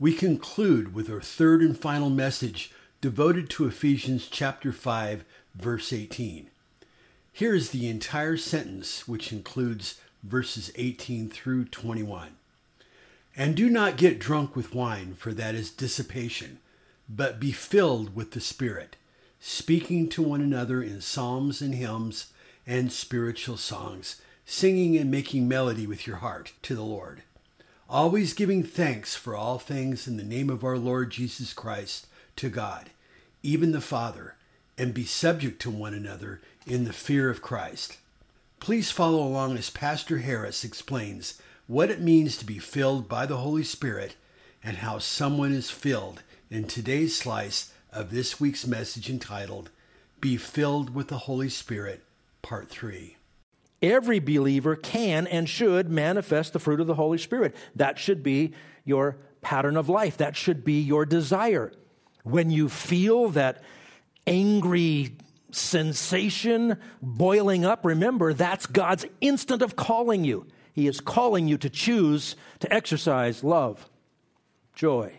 we conclude with our third and final message devoted to Ephesians chapter 5, verse 18. Here is the entire sentence, which includes verses 18 through 21. And do not get drunk with wine, for that is dissipation, but be filled with the Spirit, speaking to one another in psalms and hymns and spiritual songs, singing and making melody with your heart to the Lord always giving thanks for all things in the name of our Lord Jesus Christ to God, even the Father, and be subject to one another in the fear of Christ. Please follow along as Pastor Harris explains what it means to be filled by the Holy Spirit and how someone is filled in today's slice of this week's message entitled Be Filled with the Holy Spirit, Part 3 every believer can and should manifest the fruit of the Holy Spirit. That should be your pattern of life. That should be your desire. When you feel that angry sensation boiling up, remember that's God's instant of calling you. He is calling you to choose to exercise love, joy,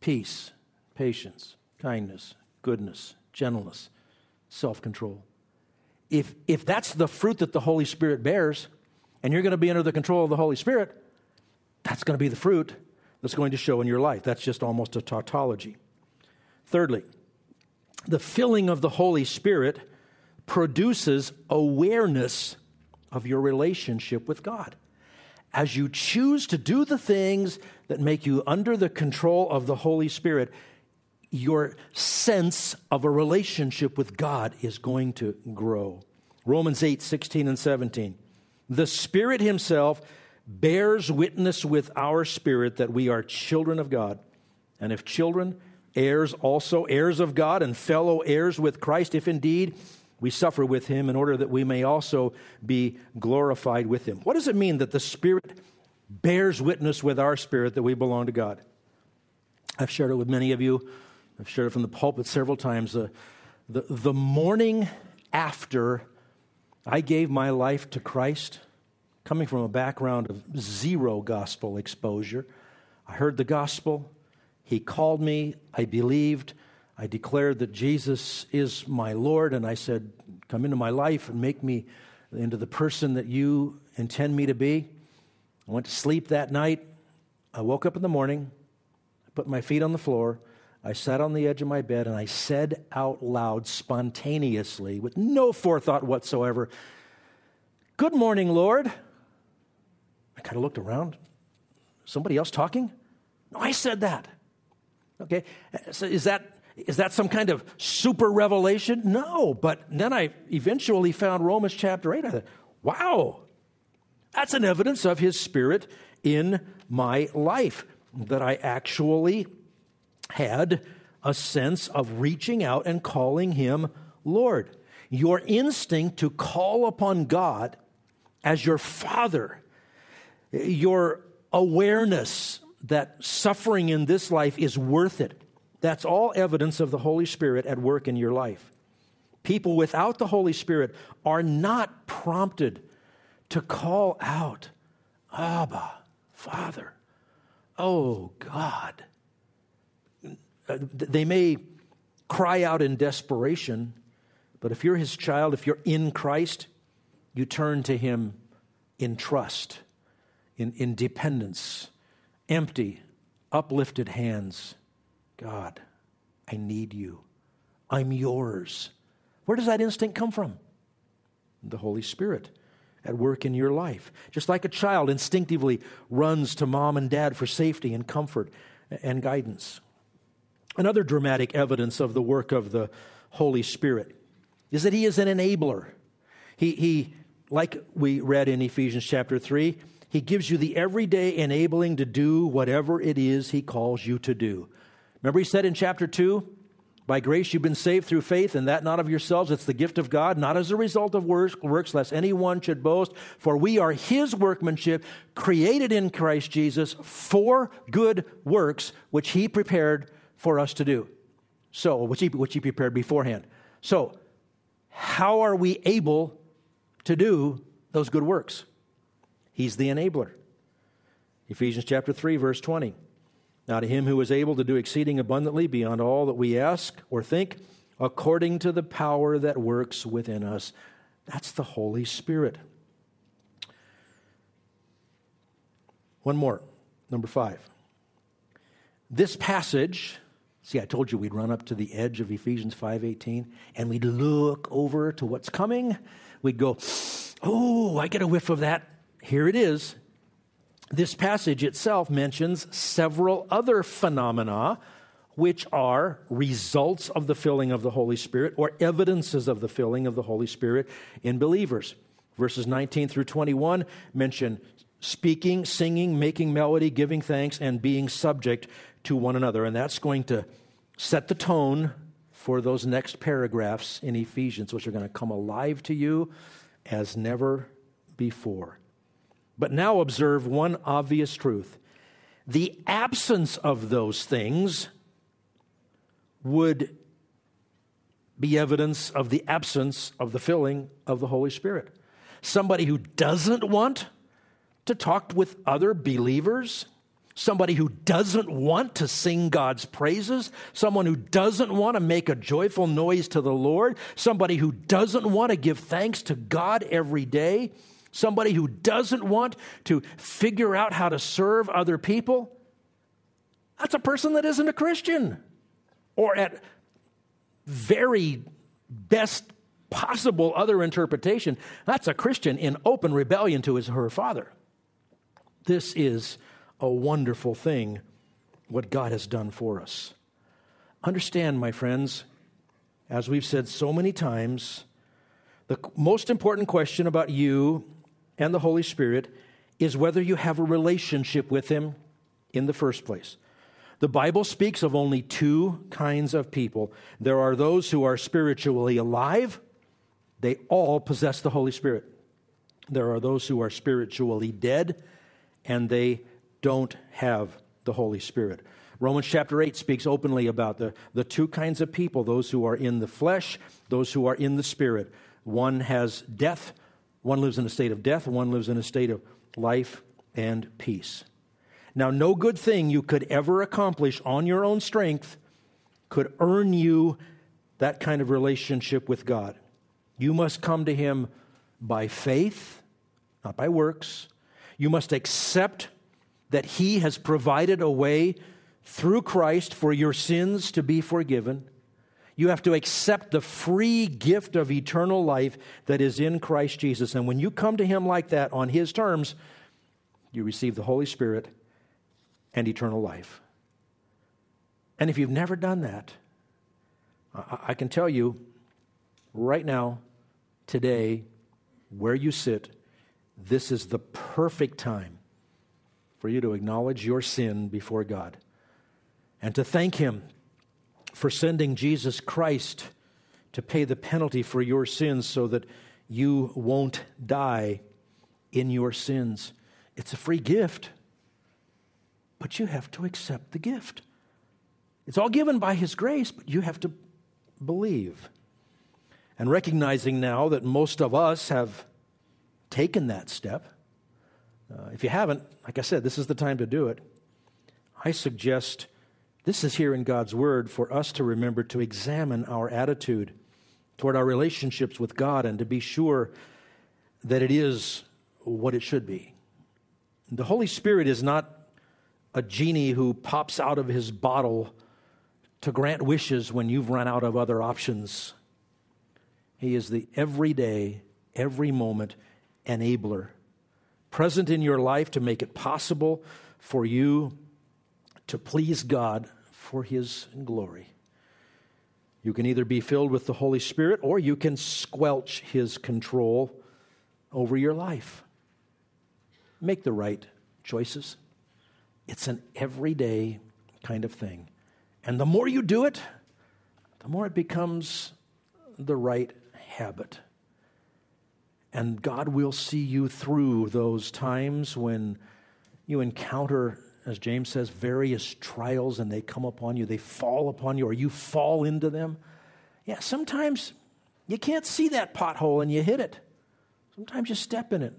peace, patience, kindness, goodness, gentleness, self control if, if that's the fruit that the Holy Spirit bears, and you're going to be under the control of the Holy Spirit, that's going to be the fruit that's going to show in your life. That's just almost a tautology. Thirdly, the filling of the Holy Spirit produces awareness of your relationship with God. As you choose to do the things that make you under the control of the Holy Spirit, your sense of a relationship with God is going to grow. Romans 8, 16 and 17. The Spirit Himself bears witness with our spirit that we are children of God. And if children, heirs also, heirs of God, and fellow heirs with Christ, if indeed we suffer with Him, in order that we may also be glorified with Him. What does it mean that the Spirit bears witness with our spirit that we belong to God? I've shared it with many of you I've shared it from the pulpit several times. The, the, the morning after I gave my life to Christ, coming from a background of zero gospel exposure, I heard the gospel. He called me. I believed. I declared that Jesus is my Lord, and I said, Come into my life and make me into the person that you intend me to be. I went to sleep that night. I woke up in the morning, I put my feet on the floor, I sat on the edge of my bed and I said out loud, spontaneously, with no forethought whatsoever, Good morning, Lord. I kind of looked around. Somebody else talking? No, I said that. Okay, so is that is that some kind of super revelation? No, but then I eventually found Romans chapter 8. I thought, wow, that's an evidence of his spirit in my life that I actually had a sense of reaching out and calling him Lord. Your instinct to call upon God as your Father, your awareness that suffering in this life is worth it, that's all evidence of the Holy Spirit at work in your life. People without the Holy Spirit are not prompted to call out, Abba, Father, oh God. Uh, they may cry out in desperation, but if you're his child, if you're in Christ, you turn to him in trust, in, in dependence, empty, uplifted hands. God, I need you. I'm yours. Where does that instinct come from? The Holy Spirit at work in your life. Just like a child instinctively runs to mom and dad for safety and comfort and guidance. Another dramatic evidence of the work of the Holy Spirit is that He is an enabler. He, he, like we read in Ephesians chapter 3, He gives you the everyday enabling to do whatever it is He calls you to do. Remember, he said in chapter 2 by grace you've been saved through faith, and that not of yourselves. It's the gift of God, not as a result of works, works, lest anyone should boast. For we are his workmanship, created in Christ Jesus for good works, which he prepared for us to do. So, which he, which he prepared beforehand. So, how are we able to do those good works? He's the enabler. Ephesians chapter 3, verse 20. Now, to him who is able to do exceeding abundantly beyond all that we ask or think, according to the power that works within us. That's the Holy Spirit. One more, number five. This passage, see, I told you we'd run up to the edge of Ephesians 5:18 and we'd look over to what's coming. We'd go, "Oh, I get a whiff of that. Here it is this passage itself mentions several other phenomena which are results of the filling of the Holy Spirit or evidences of the filling of the Holy Spirit in believers. Verses 19 through 21 mention speaking, singing, making melody, giving thanks, and being subject to one another. And that's going to set the tone for those next paragraphs in Ephesians, which are going to come alive to you as never before. But now observe one obvious truth the absence of those things would be evidence of the absence of the filling of the Holy Spirit. Somebody who doesn't want to talk with other believers, somebody who doesn't want to sing God's praises, someone who doesn't want to make a joyful noise to the Lord, somebody who doesn't want to give thanks to God every day? Somebody who doesn't want to figure out how to serve other people, that's a person that isn't a Christian. Or at very best possible other interpretation, that's a Christian in open rebellion to his her father. This is a wonderful thing, what God has done for us. Understand, my friends, as we've said so many times, the most important question about you and the Holy Spirit is whether you have a relationship with Him in the first place. The Bible speaks of only two kinds of people there are those who are spiritually alive, they all possess the Holy Spirit. There are those who are spiritually dead, and they don't have the Holy Spirit. Romans chapter 8 speaks openly about the, the two kinds of people those who are in the flesh, those who are in the spirit. One has death, one lives in a state of death, one lives in a state of life and peace. Now, no good thing you could ever accomplish on your own strength could earn you that kind of relationship with God. You must come to Him by faith, not by works. You must accept that He has provided a way through Christ for your sins to be forgiven. You have to accept the free gift of eternal life that is in Christ Jesus. And when you come to Him like that on His terms, you receive the Holy Spirit and eternal life. And if you've never done that, I can tell you right now, today, where you sit, this is the perfect time for you to acknowledge your sin before God and to thank Him for sending Jesus Christ to pay the penalty for your sins so that you won't die in your sins. It's a free gift, but you have to accept the gift. It's all given by His grace, but you have to believe. And recognizing now that most of us have taken that step, uh, if you haven't, like I said, this is the time to do it. I suggest this is here in God's Word for us to remember to examine our attitude toward our relationships with God and to be sure that it is what it should be. The Holy Spirit is not a genie who pops out of his bottle to grant wishes when you've run out of other options. He is the everyday, every moment enabler, present in your life to make it possible for you to please God for His glory. You can either be filled with the Holy Spirit or you can squelch His control over your life. Make the right choices. It's an everyday kind of thing. And the more you do it, the more it becomes the right habit. And God will see you through those times when you encounter, as James says, various trials and they come upon you, they fall upon you, or you fall into them. Yeah, sometimes you can't see that pothole and you hit it. Sometimes you step in it.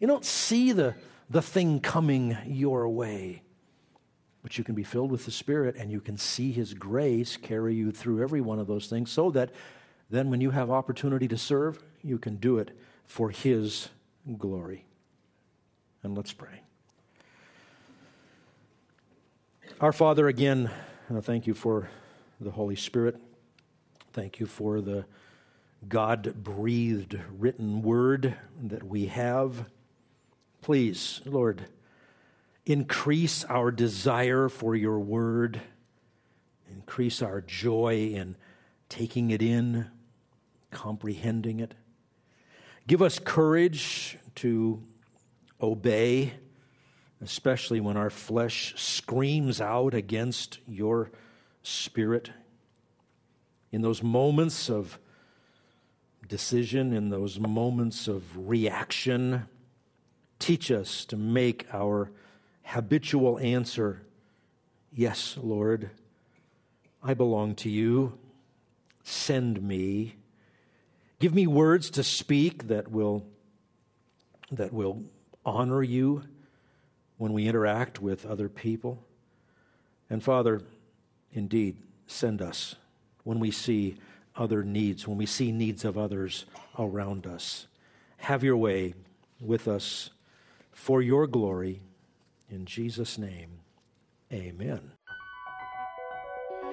You don't see the, the thing coming your way. But you can be filled with the Spirit and you can see His grace carry you through every one of those things so that then when you have opportunity to serve, you can do it for His glory. And let's pray. Our Father, again, thank you for the Holy Spirit. Thank you for the God breathed written word that we have. Please, Lord, increase our desire for your word, increase our joy in taking it in, comprehending it. Give us courage to obey, especially when our flesh screams out against your spirit. In those moments of decision, in those moments of reaction, teach us to make our habitual answer Yes, Lord, I belong to you. Send me. Give me words to speak that will, that will honor you when we interact with other people. And Father, indeed, send us when we see other needs, when we see needs of others around us. Have your way with us for your glory in Jesus' name, amen.